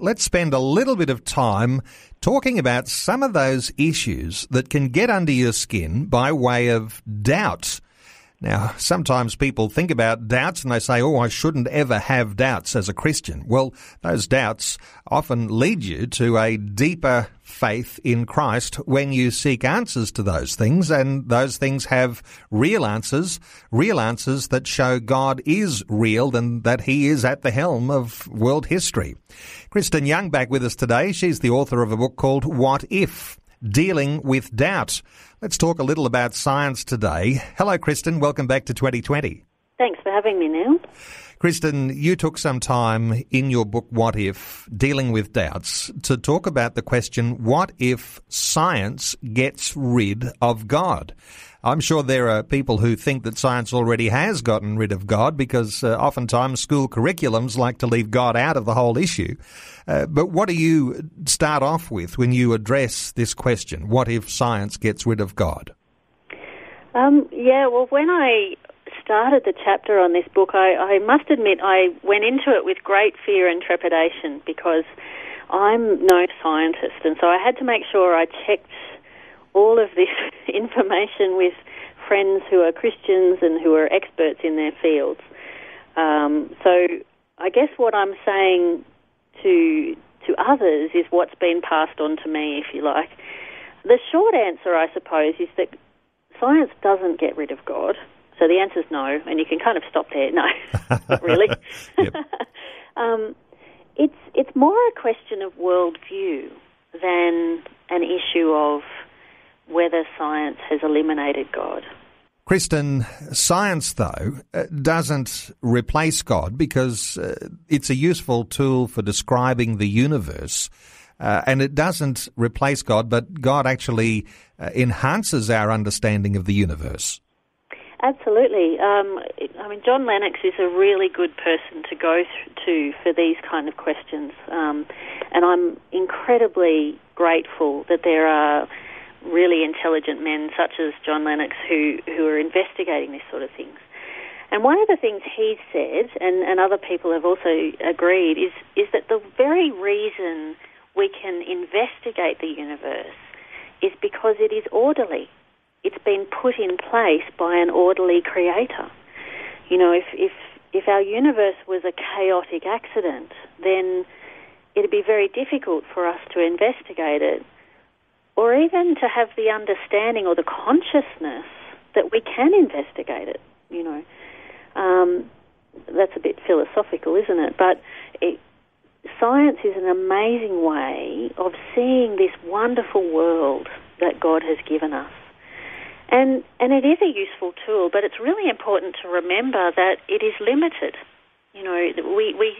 let's spend a little bit of time talking about some of those issues that can get under your skin by way of doubt. Now, sometimes people think about doubts and they say, oh, I shouldn't ever have doubts as a Christian. Well, those doubts often lead you to a deeper faith in Christ when you seek answers to those things, and those things have real answers, real answers that show God is real and that He is at the helm of world history. Kristen Young back with us today. She's the author of a book called What If? Dealing with Doubt. Let's talk a little about science today. Hello, Kristen. Welcome back to 2020. Thanks for having me, Neil. Kristen, you took some time in your book, What If, dealing with doubts, to talk about the question, what if science gets rid of God? I'm sure there are people who think that science already has gotten rid of God because uh, oftentimes school curriculums like to leave God out of the whole issue. Uh, but what do you start off with when you address this question? What if science gets rid of God? Um, yeah, well, when I started the chapter on this book, I, I must admit I went into it with great fear and trepidation because I'm no scientist, and so I had to make sure I checked all of this information with friends who are Christians and who are experts in their fields. Um, so I guess what I'm saying to to others is what's been passed on to me, if you like. The short answer, I suppose, is that science doesn't get rid of God. So the answer is no, and you can kind of stop there. No, not really. um, it's it's more a question of worldview than an issue of whether science has eliminated God. Kristen, science, though, uh, doesn't replace God because uh, it's a useful tool for describing the universe. Uh, and it doesn't replace God, but God actually uh, enhances our understanding of the universe. Absolutely. Um, I mean, John Lennox is a really good person to go to for these kind of questions, um, and I'm incredibly grateful that there are really intelligent men such as John Lennox who who are investigating this sort of things. And one of the things he said, and, and other people have also agreed, is is that the very reason we can investigate the universe is because it is orderly it's been put in place by an orderly creator. You know, if, if, if our universe was a chaotic accident, then it'd be very difficult for us to investigate it or even to have the understanding or the consciousness that we can investigate it, you know. Um, that's a bit philosophical, isn't it? But it, science is an amazing way of seeing this wonderful world that God has given us. And, and it is a useful tool, but it's really important to remember that it is limited. You know, we, we,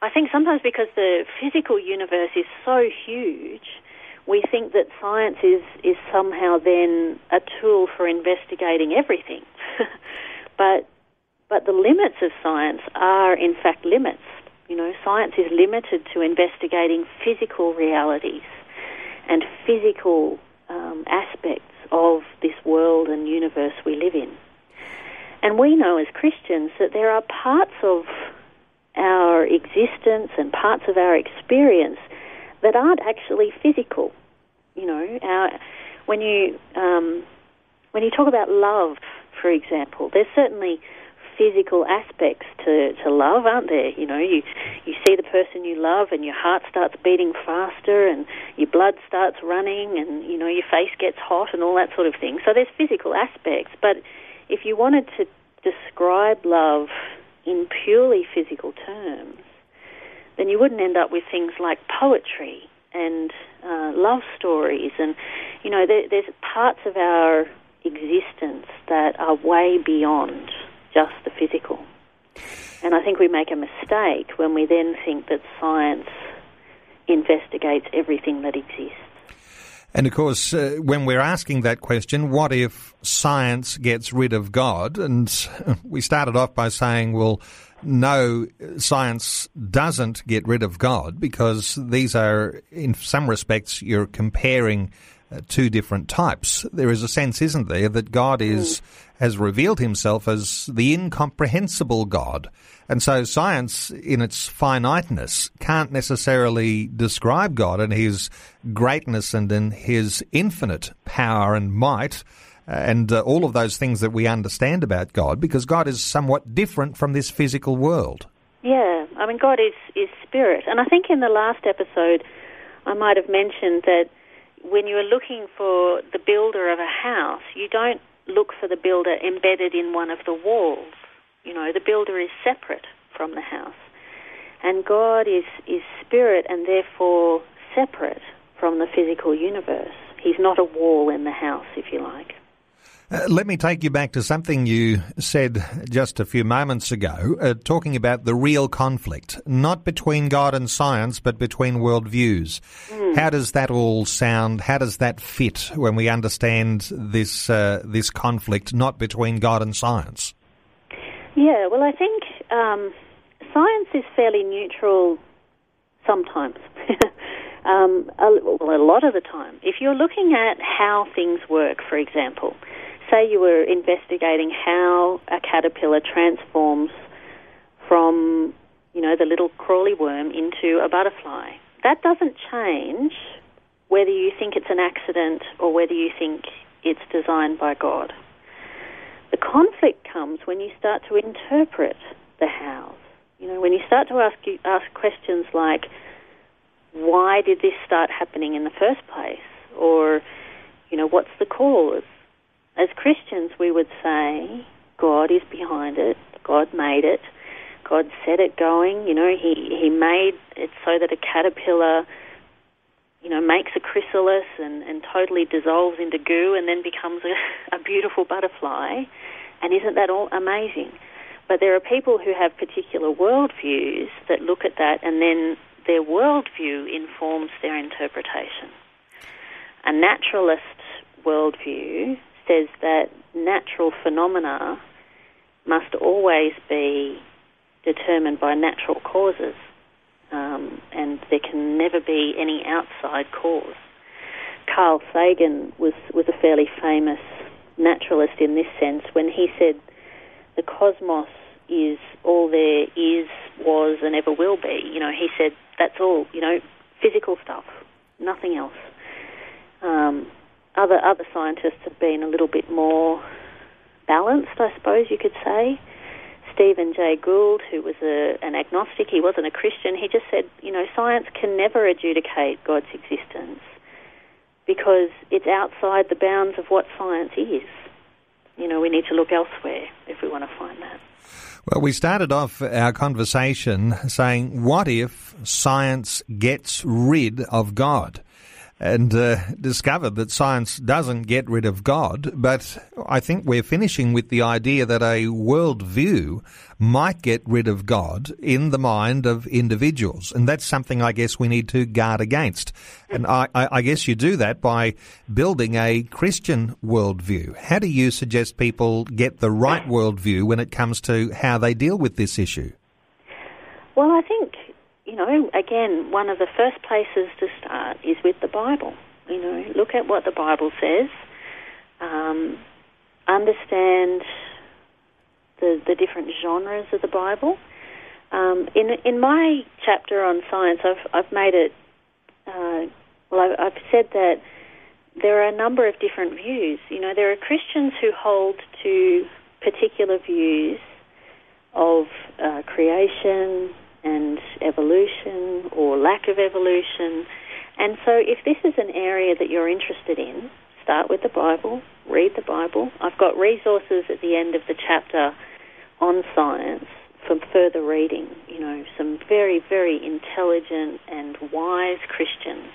I think sometimes because the physical universe is so huge, we think that science is, is somehow then a tool for investigating everything. but, but the limits of science are, in fact, limits. You know, science is limited to investigating physical realities and physical um, aspects of this world and universe we live in. And we know as Christians that there are parts of our existence and parts of our experience that aren't actually physical. You know, our, when you um, when you talk about love, for example, there's certainly physical aspects to, to love, aren't there? You know, you you see the person you love, and your heart starts beating faster, and your blood starts running, and you know your face gets hot, and all that sort of thing. So there's physical aspects, but if you wanted to describe love in purely physical terms, then you wouldn't end up with things like poetry and uh, love stories, and you know there, there's parts of our existence that are way beyond just the physical. And I think we make a mistake when we then think that science investigates everything that exists. And of course, uh, when we're asking that question, what if science gets rid of God? And we started off by saying, well, no, science doesn't get rid of God because these are, in some respects, you're comparing two different types. There is a sense, isn't there, that God is mm. has revealed Himself as the incomprehensible God, and so science, in its finiteness, can't necessarily describe God and His greatness and in His infinite power and might. Uh, and uh, all of those things that we understand about God, because God is somewhat different from this physical world. Yeah, I mean, God is, is spirit. And I think in the last episode, I might have mentioned that when you are looking for the builder of a house, you don't look for the builder embedded in one of the walls. You know, the builder is separate from the house. And God is, is spirit and therefore separate from the physical universe. He's not a wall in the house, if you like. Uh, let me take you back to something you said just a few moments ago, uh, talking about the real conflict, not between God and science, but between worldviews. Mm. How does that all sound? How does that fit when we understand this uh, this conflict, not between God and science? Yeah, well, I think um, science is fairly neutral sometimes. um, a, well, a lot of the time. If you're looking at how things work, for example, say you were investigating how a caterpillar transforms from, you know, the little crawly worm into a butterfly. That doesn't change whether you think it's an accident or whether you think it's designed by God. The conflict comes when you start to interpret the hows. You know, when you start to ask you, ask questions like, why did this start happening in the first place? Or, you know, what's the cause? As Christians, we would say God is behind it. God made it. God set it going. You know, He He made it so that a caterpillar, you know, makes a chrysalis and, and totally dissolves into goo and then becomes a, a beautiful butterfly. And isn't that all amazing? But there are people who have particular worldviews that look at that and then their worldview informs their interpretation. A naturalist worldview says that natural phenomena must always be determined by natural causes, um, and there can never be any outside cause. Carl Sagan was, was a fairly famous naturalist in this sense when he said the cosmos is all there is, was, and ever will be. You know, he said that's all, you know, physical stuff, nothing else. Um, other other scientists have been a little bit more balanced, I suppose you could say. Stephen Jay Gould, who was a, an agnostic, he wasn't a Christian. He just said, you know, science can never adjudicate God's existence because it's outside the bounds of what science is. You know, we need to look elsewhere if we want to find that. Well, we started off our conversation saying, what if science gets rid of God? And uh, discovered that science doesn't get rid of God, but I think we're finishing with the idea that a worldview might get rid of God in the mind of individuals. And that's something I guess we need to guard against. And I, I, guess you do that by building a Christian worldview. How do you suggest people get the right worldview when it comes to how they deal with this issue? Well, I think you know, again, one of the first places to start is with the Bible. You know, look at what the Bible says, um, understand the the different genres of the Bible. Um, in in my chapter on science, I've I've made it. Uh, well, I've said that there are a number of different views. You know, there are Christians who hold to particular views of uh, creation and evolution or lack of evolution. And so, if this is an area that you're interested in, start with the Bible, read the Bible. I've got resources at the end of the chapter on science for further reading. You know, some very, very intelligent and wise Christians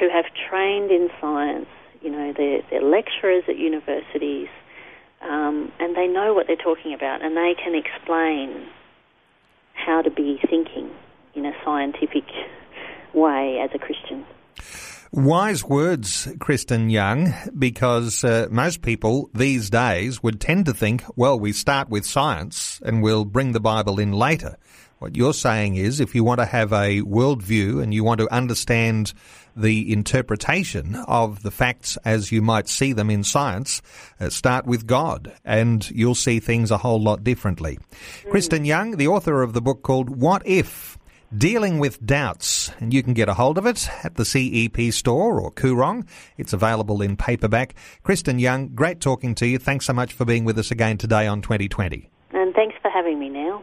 who have trained in science. You know, they're, they're lecturers at universities, um, and they know what they're talking about, and they can explain how to be thinking in a scientific way as a Christian. Wise words, Kristen Young, because uh, most people these days would tend to think, well, we start with science and we'll bring the Bible in later. What you're saying is if you want to have a worldview and you want to understand the interpretation of the facts as you might see them in science, uh, start with God and you'll see things a whole lot differently. Mm. Kristen Young, the author of the book called What If? Dealing with Doubts, and you can get a hold of it at the CEP store or Koorong. It's available in paperback. Kristen Young, great talking to you. Thanks so much for being with us again today on 2020. And thanks for having me now.